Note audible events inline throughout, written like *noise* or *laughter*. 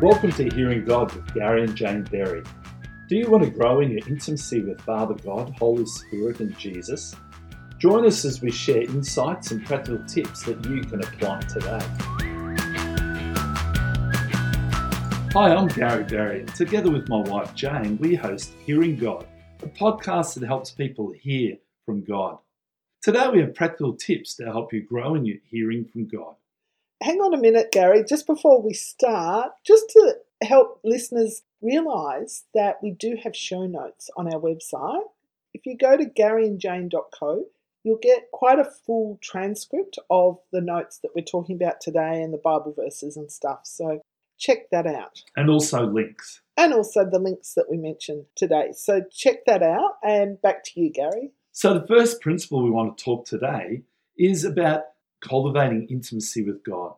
Welcome to Hearing God with Gary and Jane Berry. Do you want to grow in your intimacy with Father God, Holy Spirit, and Jesus? Join us as we share insights and practical tips that you can apply today. Hi, I'm Gary Berry, and together with my wife Jane, we host Hearing God, a podcast that helps people hear from God. Today, we have practical tips to help you grow in your hearing from God hang on a minute, Gary, just before we start, just to help listeners realize that we do have show notes on our website. If you go to garyandjane.co, you'll get quite a full transcript of the notes that we're talking about today and the Bible verses and stuff. So check that out. And also links. And also the links that we mentioned today. So check that out. And back to you, Gary. So, the first principle we want to talk today is about cultivating intimacy with God.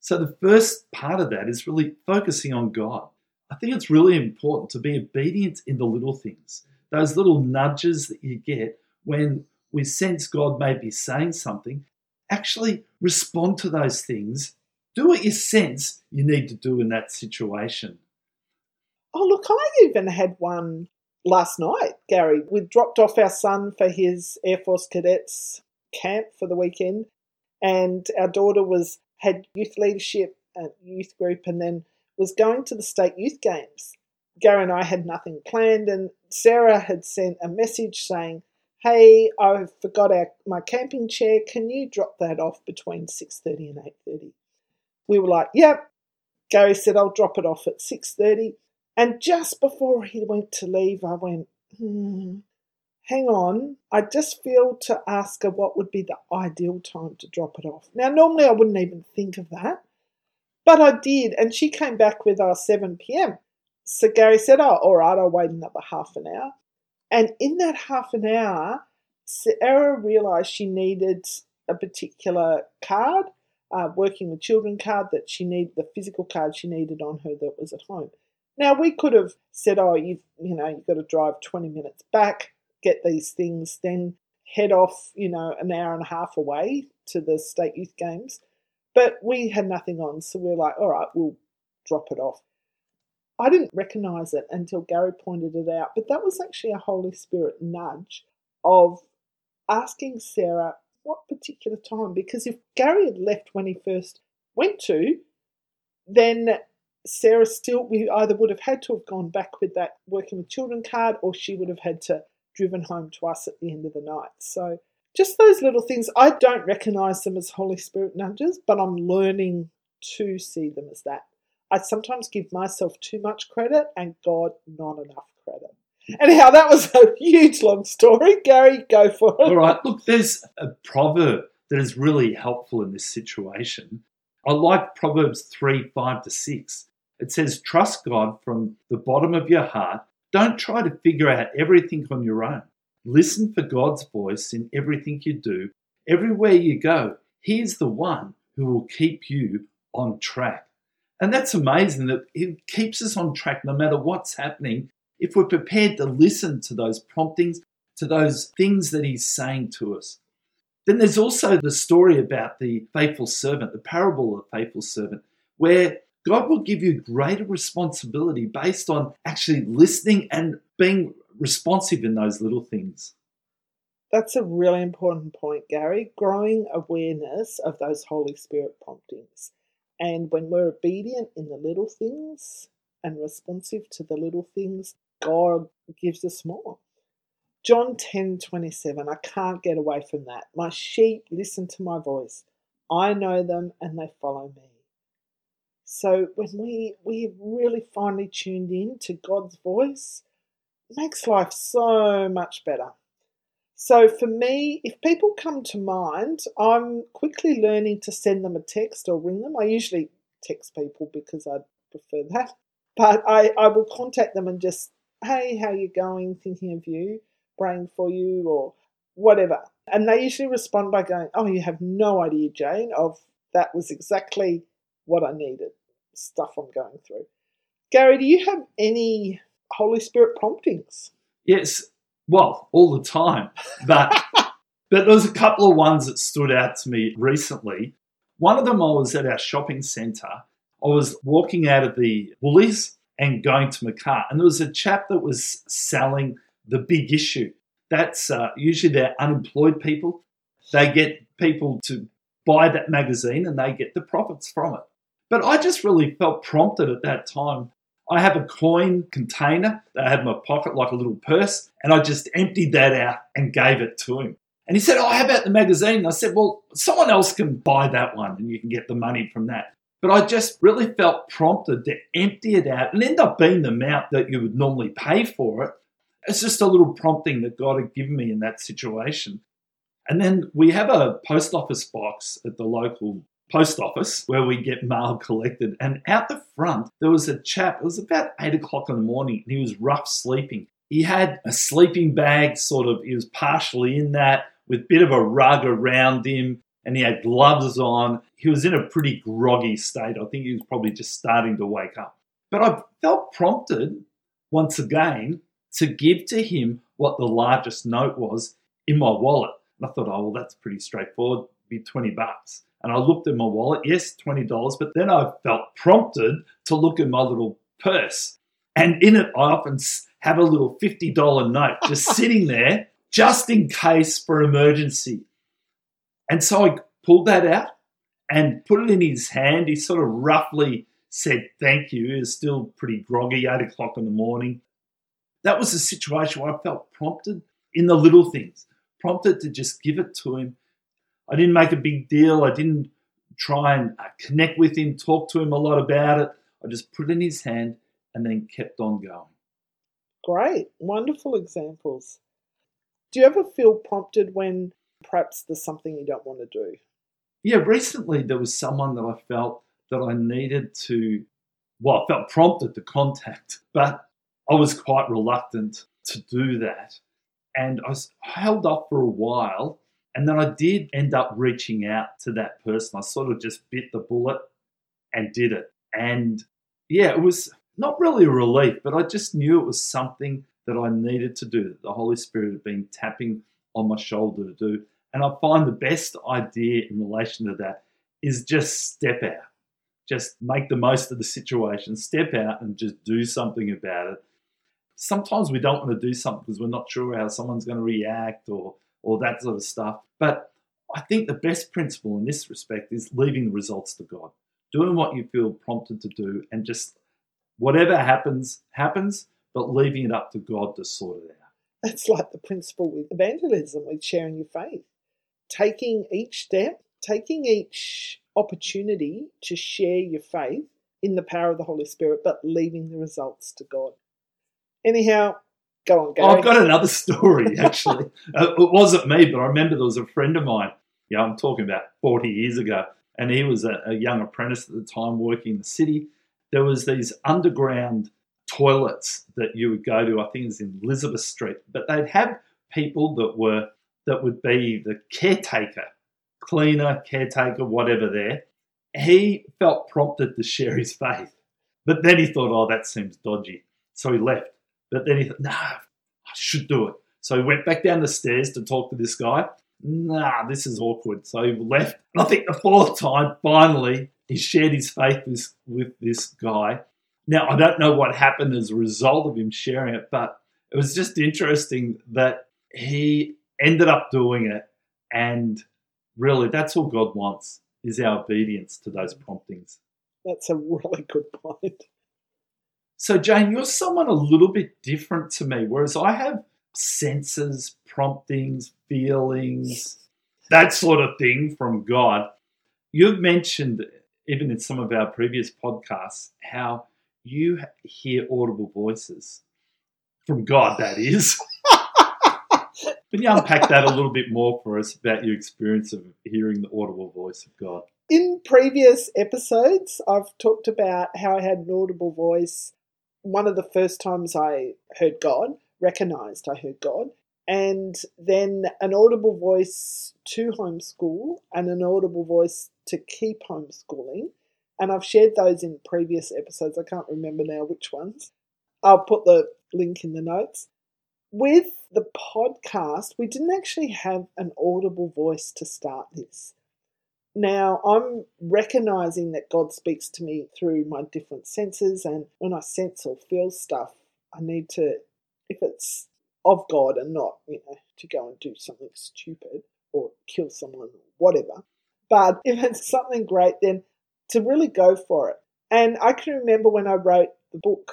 So, the first part of that is really focusing on God. I think it's really important to be obedient in the little things, those little nudges that you get when we sense God may be saying something. Actually, respond to those things. Do what you sense you need to do in that situation. Oh, look, I even had one last night, Gary. We dropped off our son for his Air Force cadets camp for the weekend and our daughter was had youth leadership and youth group and then was going to the state youth games. Gary and I had nothing planned and Sarah had sent a message saying, Hey, I forgot our, my camping chair. Can you drop that off between 6.30 and 8.30? We were like, Yep. Gary said, I'll drop it off at 6.30. And just before he went to leave, I went, hmm, hang on, I just feel to ask her what would be the ideal time to drop it off. Now, normally I wouldn't even think of that, but I did, and she came back with our 7 p.m. So Gary said, Oh, all right, I'll wait another half an hour. And in that half an hour, Sarah realised she needed a particular card, uh, working with children card that she needed, the physical card she needed on her that was at home. Now we could have said, "Oh, you've you know you've got to drive 20 minutes back get these things, then head off, you know, an hour and a half away to the state youth games. But we had nothing on, so we are like, all right, we'll drop it off. I didn't recognize it until Gary pointed it out, but that was actually a Holy Spirit nudge of asking Sarah what particular time, because if Gary had left when he first went to, then Sarah still, we either would have had to have gone back with that working with children card or she would have had to driven home to us at the end of the night. So just those little things, I don't recognize them as Holy Spirit nudges, but I'm learning to see them as that. I sometimes give myself too much credit and God not enough credit. Anyhow, that was a huge long story. Gary, go for it. All right. Look, there's a proverb that is really helpful in this situation. I like Proverbs 3 5 to 6. It says, Trust God from the bottom of your heart don't try to figure out everything on your own. Listen for God's voice in everything you do. Everywhere you go, He's the one who will keep you on track. And that's amazing that He keeps us on track no matter what's happening if we're prepared to listen to those promptings, to those things that He's saying to us. Then there's also the story about the faithful servant, the parable of the faithful servant, where God will give you greater responsibility based on actually listening and being responsive in those little things. That's a really important point, Gary. Growing awareness of those Holy Spirit promptings. And when we're obedient in the little things and responsive to the little things, God gives us more. John 10 27, I can't get away from that. My sheep listen to my voice. I know them and they follow me. So when we we really finally tuned in to God's voice, makes life so much better. So for me, if people come to mind, I'm quickly learning to send them a text or ring them. I usually text people because I prefer that. But I, I will contact them and just, hey, how you going? Thinking of you, praying for you, or whatever. And they usually respond by going, Oh, you have no idea, Jane, of that was exactly what I needed stuff I'm going through. Gary, do you have any Holy Spirit promptings? Yes, well, all the time. But *laughs* but there was a couple of ones that stood out to me recently. One of them I was at our shopping centre I was walking out of the Woolies and going to my car, and there was a chap that was selling the big issue. That's uh, usually they're unemployed people. They get people to buy that magazine and they get the profits from it. But I just really felt prompted at that time. I have a coin container that I had in my pocket like a little purse, and I just emptied that out and gave it to him. And he said, Oh, how about the magazine? And I said, Well, someone else can buy that one and you can get the money from that. But I just really felt prompted to empty it out and end up being the amount that you would normally pay for it. It's just a little prompting that God had given me in that situation. And then we have a post office box at the local post office where we get mail collected. And out the front, there was a chap, it was about eight o'clock in the morning, and he was rough sleeping. He had a sleeping bag, sort of, he was partially in that with a bit of a rug around him, and he had gloves on. He was in a pretty groggy state. I think he was probably just starting to wake up. But I felt prompted once again to give to him what the largest note was in my wallet. And I thought, oh, well, that's pretty straightforward, It'd be 20 bucks. And I looked at my wallet, yes, $20, but then I felt prompted to look at my little purse. And in it, I often have a little $50 note *laughs* just sitting there, just in case for emergency. And so I pulled that out and put it in his hand. He sort of roughly said thank you. He was still pretty groggy, eight o'clock in the morning. That was a situation where I felt prompted in the little things, prompted to just give it to him. I didn't make a big deal. I didn't try and uh, connect with him, talk to him a lot about it. I just put it in his hand and then kept on going. Great, wonderful examples. Do you ever feel prompted when perhaps there's something you don't want to do? Yeah, recently there was someone that I felt that I needed to, well, I felt prompted to contact, *laughs* but I was quite reluctant to do that. And I held off for a while. And then I did end up reaching out to that person. I sort of just bit the bullet and did it. And yeah, it was not really a relief, but I just knew it was something that I needed to do, that the Holy Spirit had been tapping on my shoulder to do. And I find the best idea in relation to that is just step out. Just make the most of the situation, step out and just do something about it. Sometimes we don't want to do something because we're not sure how someone's going to react or, or that sort of stuff. But I think the best principle in this respect is leaving the results to God, doing what you feel prompted to do, and just whatever happens, happens, but leaving it up to God to sort it out. It's like the principle with evangelism, with sharing your faith. Taking each step, taking each opportunity to share your faith in the power of the Holy Spirit, but leaving the results to God. Anyhow, go on, Gary. I've got another story, actually. *laughs* uh, it wasn't me, but I remember there was a friend of mine, yeah, I'm talking about 40 years ago, and he was a, a young apprentice at the time working in the city. There was these underground toilets that you would go to. I think it's in Elizabeth Street, but they'd have people that were that would be the caretaker, cleaner, caretaker, whatever. There, he felt prompted to share his faith, but then he thought, "Oh, that seems dodgy," so he left. But then he thought, "Nah, I should do it." So he went back down the stairs to talk to this guy. Nah, this is awkward. So he left. And I think the fourth time, finally, he shared his faith with, with this guy now, I don't know what happened as a result of him sharing it, but it was just interesting that he ended up doing it. And really, that's all God wants is our obedience to those promptings. That's a really good point. So, Jane, you're someone a little bit different to me, whereas I have senses, promptings, feelings, that sort of thing from God. You've mentioned, even in some of our previous podcasts, how you hear audible voices from God, that is. *laughs* Can you unpack that a little bit more for us about your experience of hearing the audible voice of God? In previous episodes, I've talked about how I had an audible voice. One of the first times I heard God, recognized I heard God, and then an audible voice to homeschool and an audible voice to keep homeschooling and I've shared those in previous episodes. I can't remember now which ones. I'll put the link in the notes. With the podcast, we didn't actually have an audible voice to start this. Now, I'm recognizing that God speaks to me through my different senses, and when I sense or feel stuff, I need to, if it's of God and not, you know, to go and do something stupid or kill someone or whatever. But if it's something great, then to really go for it. And I can remember when I wrote the book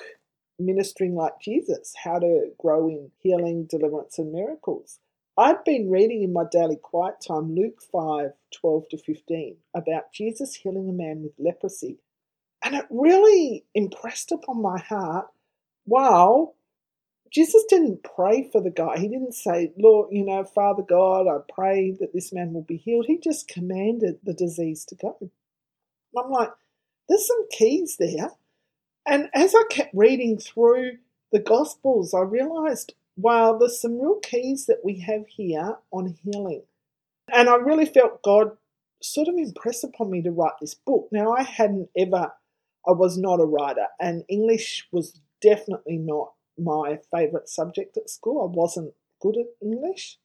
Ministering Like Jesus How to Grow in Healing, Deliverance, and Miracles. I'd been reading in my daily quiet time Luke 5 12 to 15 about Jesus healing a man with leprosy. And it really impressed upon my heart wow, Jesus didn't pray for the guy. He didn't say, Lord, you know, Father God, I pray that this man will be healed. He just commanded the disease to go. I'm like, there's some keys there. And as I kept reading through the Gospels, I realized, wow, there's some real keys that we have here on healing. And I really felt God sort of impress upon me to write this book. Now, I hadn't ever, I was not a writer, and English was definitely not my favourite subject at school. I wasn't good at English,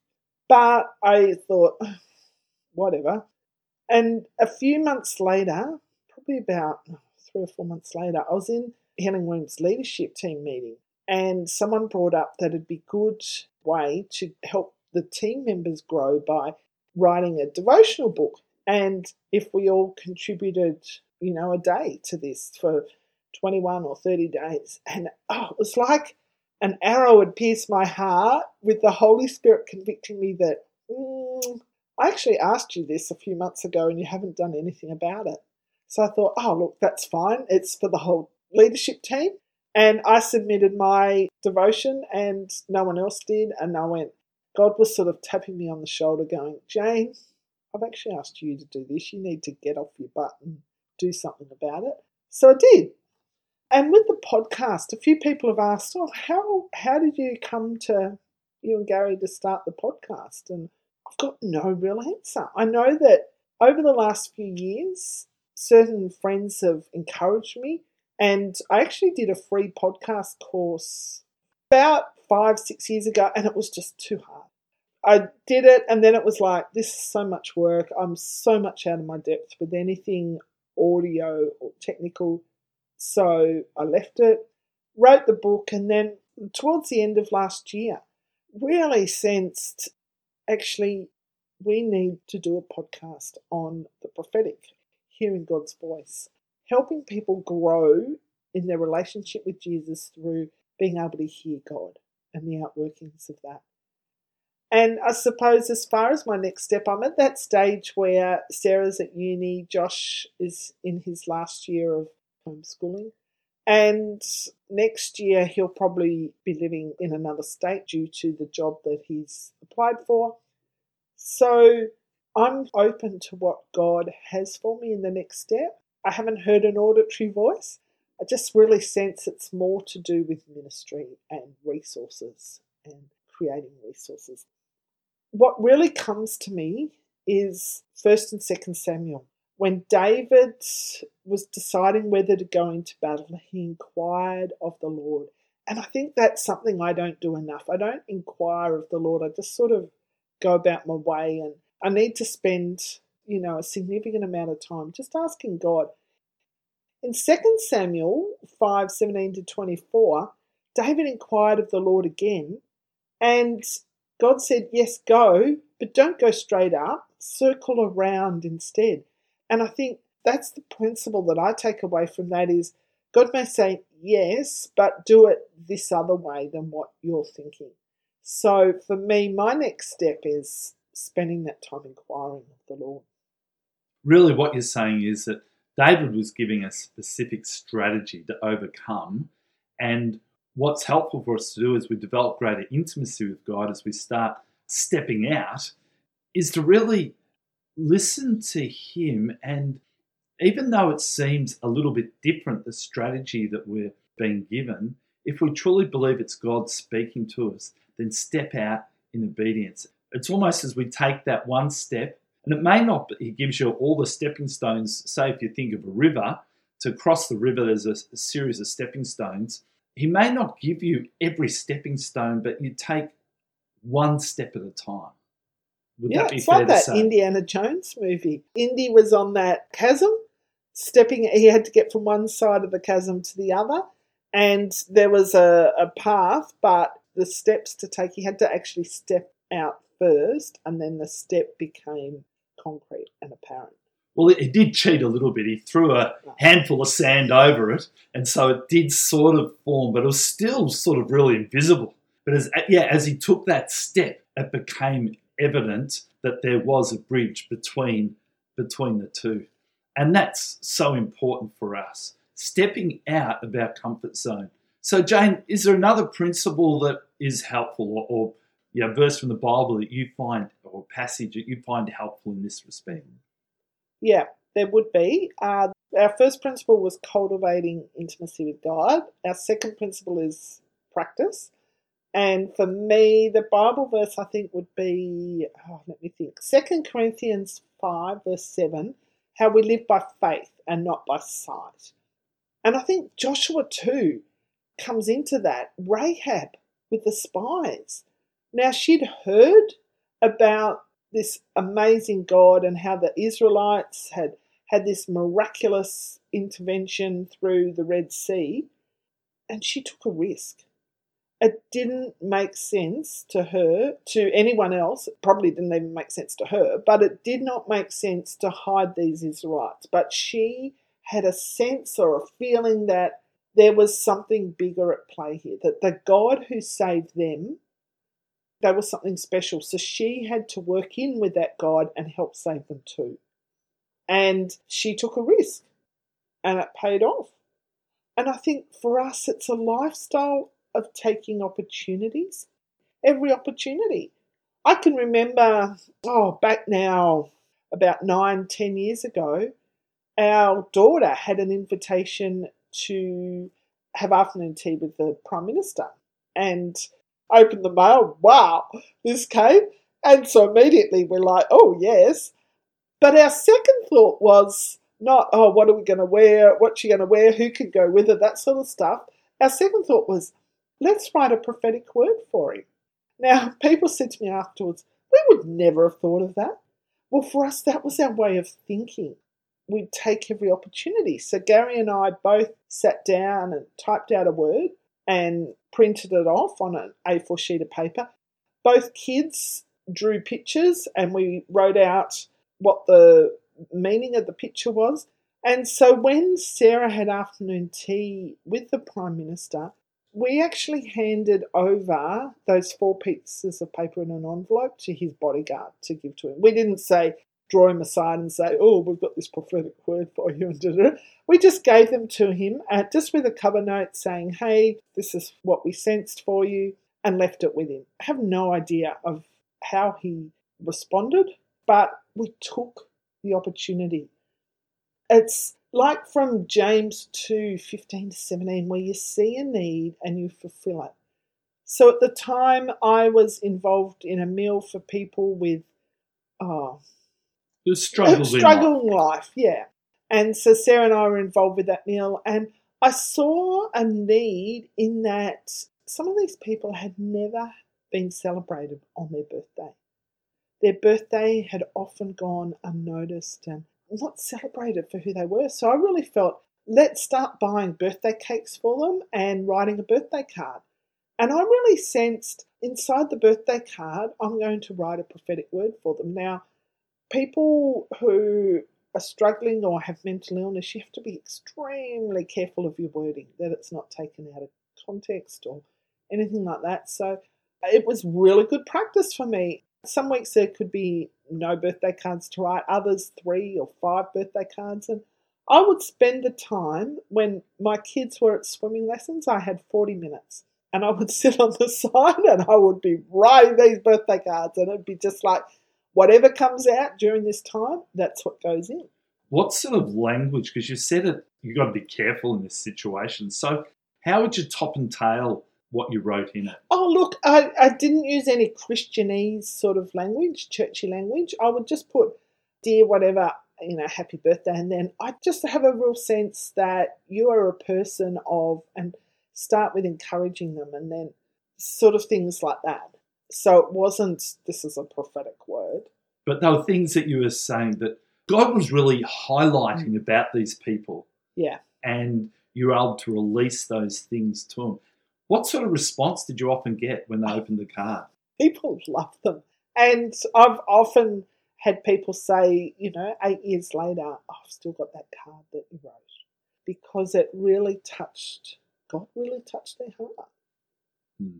but I thought, *sighs* whatever. And a few months later, probably about three or four months later, I was in Healing Rooms leadership team meeting, and someone brought up that it'd be good way to help the team members grow by writing a devotional book. And if we all contributed, you know, a day to this for 21 or 30 days, and oh, it was like an arrow had pierced my heart with the Holy Spirit convicting me that mm, I actually asked you this a few months ago and you haven't done anything about it. So I thought, oh, look, that's fine. It's for the whole leadership team. And I submitted my devotion and no one else did. And I went, God was sort of tapping me on the shoulder, going, Jane, I've actually asked you to do this. You need to get off your butt and do something about it. So I did. And with the podcast, a few people have asked, "Oh, how how did you come to you and Gary to start the podcast?" And I've got no real answer. I know that over the last few years, certain friends have encouraged me, and I actually did a free podcast course about five six years ago, and it was just too hard. I did it, and then it was like, this is so much work. I'm so much out of my depth with anything audio or technical so I left it, wrote the book, and then towards the end of last year, really sensed actually we need to do a podcast on the prophetic, hearing God's voice, helping people grow in their relationship with Jesus through being able to hear God and the outworkings of that. And I suppose, as far as my next step, I'm at that stage where Sarah's at uni, Josh is in his last year of homeschooling. And next year, he'll probably be living in another state due to the job that he's applied for. So I'm open to what God has for me in the next step. I haven't heard an auditory voice. I just really sense it's more to do with ministry and resources and creating resources. What really comes to me is 1st and 2nd Samuel when David was deciding whether to go into battle, he inquired of the Lord. And I think that's something I don't do enough. I don't inquire of the Lord. I just sort of go about my way and I need to spend, you know, a significant amount of time just asking God. In 2 Samuel 5 17 to 24, David inquired of the Lord again, and God said, Yes, go, but don't go straight up, circle around instead. And I think that's the principle that I take away from that is God may say yes, but do it this other way than what you're thinking. So for me, my next step is spending that time inquiring of the Lord. Really, what you're saying is that David was giving a specific strategy to overcome. And what's helpful for us to do as we develop greater intimacy with God, as we start stepping out, is to really listen to him and even though it seems a little bit different, the strategy that we're being given, if we truly believe it's God speaking to us, then step out in obedience. It's almost as we take that one step, and it may not, He gives you all the stepping stones. Say, if you think of a river, to cross the river, there's a, a series of stepping stones. He may not give you every stepping stone, but you take one step at a time Would yeah, that be it's like that say? Indiana Jones movie. Indy was on that chasm, stepping. He had to get from one side of the chasm to the other, and there was a, a path, but the steps to take, he had to actually step out first, and then the step became concrete and apparent. Well, he did cheat a little bit. He threw a handful of sand over it, and so it did sort of form, but it was still sort of really invisible. But as yeah, as he took that step, it became evident that there was a bridge between between the two, and that's so important for us. Stepping out of our comfort zone. So, Jane, is there another principle that is helpful, or, or yeah, verse from the Bible that you find, or passage that you find helpful in this respect? Yeah, there would be. Uh, our first principle was cultivating intimacy with God. Our second principle is practice. And for me, the Bible verse I think would be, oh, let me think, Second Corinthians 5, verse 7, how we live by faith and not by sight. And I think Joshua 2 comes into that. Rahab with the spies. Now, she'd heard about this amazing God and how the Israelites had had this miraculous intervention through the Red Sea, and she took a risk. It didn't make sense to her, to anyone else, it probably didn't even make sense to her, but it did not make sense to hide these Israelites. But she had a sense or a feeling that there was something bigger at play here, that the God who saved them there was something special. So she had to work in with that God and help save them too. And she took a risk and it paid off. And I think for us, it's a lifestyle of taking opportunities, every opportunity. I can remember, oh, back now, about nine, ten years ago, our daughter had an invitation to have afternoon tea with the Prime Minister. And opened the mail. Wow, this came. And so immediately we're like, oh, yes. But our second thought was not, oh, what are we going to wear? What's she going to wear? Who can go with her? That sort of stuff. Our second thought was, let's write a prophetic word for him. Now, *laughs* people said to me afterwards, we would never have thought of that. Well, for us, that was our way of thinking. We'd take every opportunity. So Gary and I both sat down and typed out a word and printed it off on an A4 sheet of paper. Both kids drew pictures and we wrote out what the meaning of the picture was. And so when Sarah had afternoon tea with the Prime Minister, we actually handed over those four pieces of paper in an envelope to his bodyguard to give to him. We didn't say, draw him aside and say, oh, we've got this prophetic word for you. *laughs* We just gave them to him, uh, just with a cover note saying, hey, this is what we sensed for you, and left it with him. I have no idea of how he responded, but we took the opportunity. It's like from James 2 15 to 17, where you see a need and you fulfill it. So at the time, I was involved in a meal for people with, oh, the struggles struggle in life, yeah. And so Sarah and I were involved with that meal, and I saw a need in that some of these people had never been celebrated on their birthday. Their birthday had often gone unnoticed and not celebrated for who they were. So I really felt let's start buying birthday cakes for them and writing a birthday card. And I really sensed inside the birthday card, I'm going to write a prophetic word for them. Now, people who are struggling or have mental illness, you have to be extremely careful of your wording, that it's not taken out of context or anything like that. So it was really good practice for me. Some weeks there could be no birthday cards to write, others three or five birthday cards. And I would spend the time when my kids were at swimming lessons, I had 40 minutes. And I would *laughs* sit on the side and I would be writing these birthday cards. And it'd be just like, whatever comes out during this time, that's what goes in. What sort of language? Because you said it, you've got to be careful in this situation. So, how would you top and tail what you wrote in it? Oh, look, I, I didn't use any Christianese sort of language, churchy language. I would just put, dear, whatever, you know, happy birthday. And then I just have a real sense that you are a person of, and start with encouraging them and then sort of things like that. So it wasn't, this is a prophetic word. But there were things that you were saying that God was really highlighting about these people. Yeah. And you were able to release those things to them. What sort of response did you often get when they opened the card? People *laughs* love them. And I've often had people say, you know, eight years later, oh, I've still got that card that you wrote because it really touched, God really touched their heart. Hmm.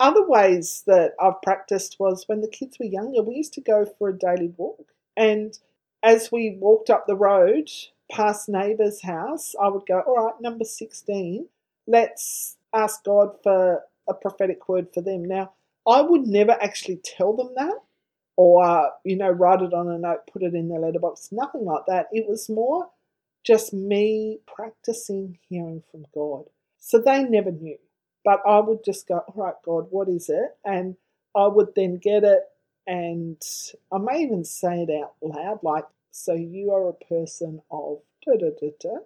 Other ways that I've practiced was when the kids were younger, we used to go for a daily walk. And as we walked up the road past neighbour's house, I would go, all right, number 16, let's ask God for a prophetic word for them. Now, I would never actually tell them that or, you know, write it on a note, put it in their letterbox, nothing like that. It was more just me practicing hearing from God. So they never knew. But I would just go, all right, God, what is it? And I would then get it and I may even say it out loud, like, so you are a person of da da da da,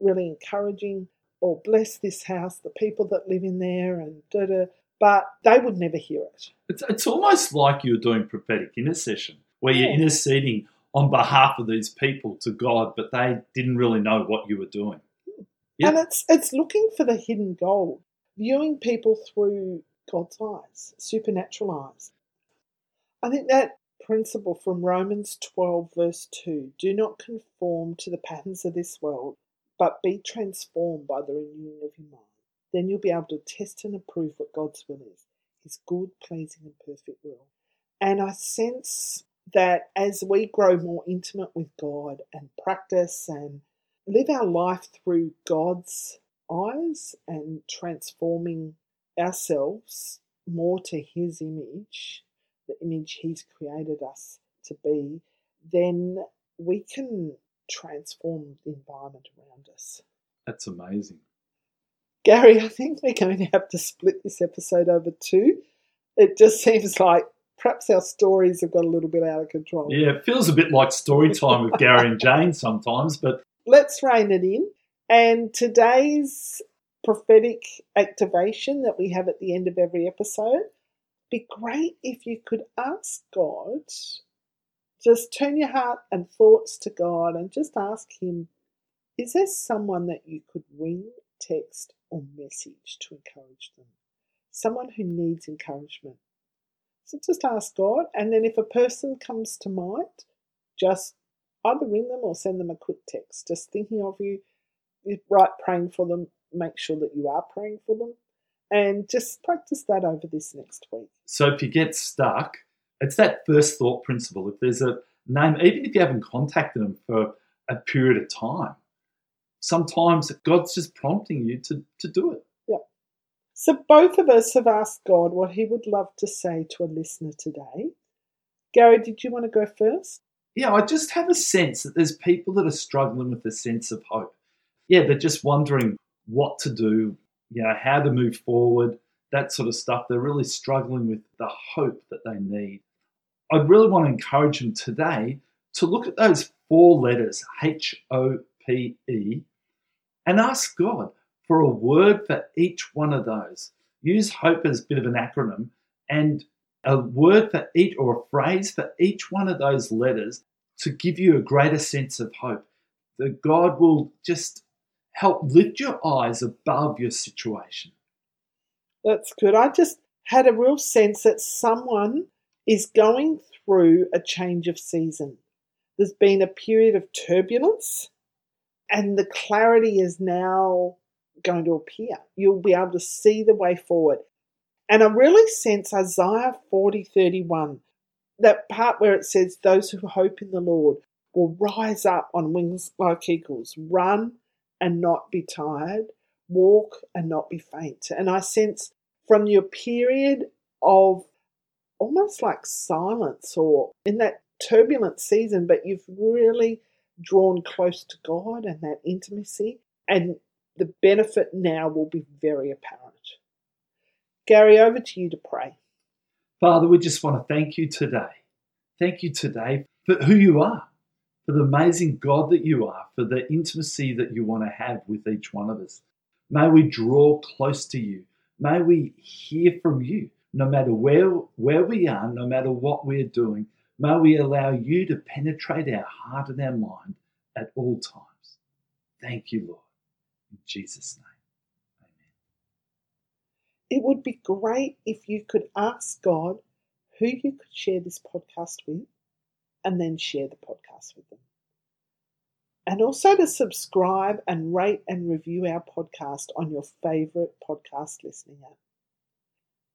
really encouraging, or bless this house, the people that live in there, and da da. But they would never hear it. It's, it's almost like you're doing prophetic intercession, where you're interceding on behalf of these people to God, but they didn't really know what you were doing. Yeah. And it's it's looking for the hidden gold, viewing people through God's eyes, supernatural eyes. I think that principle from Romans 12, verse 2 do not conform to the patterns of this world, but be transformed by the renewing of your mind. Then you'll be able to test and approve what God's will is, his good, pleasing, and perfect will. And I sense that as we grow more intimate with God and practice and live our life through God's eyes and transforming ourselves more to His image, the image He's created us to be, then we can transform the environment around us. That's amazing. Gary, I think we're going to have to split this episode over two. It just seems like perhaps our stories have got a little bit out of control. Yeah, it feels a bit like story time with Gary and Jane sometimes, but let's rein it in. And today's prophetic activation that we have at the end of every episode be great if you could ask God, just turn your heart and thoughts to God and just ask Him, is there someone that you could ring, text, or message to encourage them? Someone who needs encouragement. So just ask God, and then if a person comes to mind, just either ring them or send them a quick text. Just thinking of you, right praying for them, make sure that you are praying for them, and just practice that over this next week. so if you get stuck, it's that first thought principle. If there's a name, even if you haven't contacted them for a period of time, sometimes God's just prompting you to, to do it. Yeah. So both of us have asked God what He would love to say to a listener today. Gary, did you want to go first? yeah, I just have a sense that there's people that are struggling with a sense of hope. Yeah, they're just wondering what to do, you know, how to move forward, that sort of stuff. They're really struggling with the hope that they need. I really want to encourage them today to look at those four letters, H O P E, and ask God for a word for each one of those. Use hope as a bit of an acronym and a word for each or a phrase for each one of those letters to give you a greater sense of hope. That God will just help lift your eyes above your situation. That's good. I just had a real sense that someone is going through a change of season. There's been a period of turbulence, and the clarity is now going to appear. You'll be able to see the way forward. And I really sense Isaiah 40 31, that part where it says, Those who hope in the Lord will rise up on wings like eagles, run and not be tired, walk and not be faint. And I sense from your period of almost like silence or in that turbulent season, but you've really drawn close to God and that intimacy, and the benefit now will be very apparent. Gary, over to you to pray. Father, we just want to thank you today. Thank you today for who you are, for the amazing God that you are, for the intimacy that you want to have with each one of us. May we draw close to you. May we hear from you. no matter where, where we are, no matter what we're doing, may we allow you to penetrate our heart and our mind at all times. Thank you, Lord. In Jesus' name. Amen. It would be great if you could ask God who you could share this podcast with and then share the podcast with them. And also to subscribe and rate and review our podcast on your favourite podcast listening app.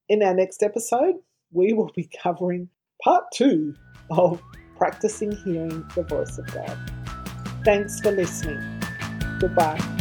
In our next episode, we will be covering part two of practicing hearing the voice of God. Thanks for listening. Goodbye.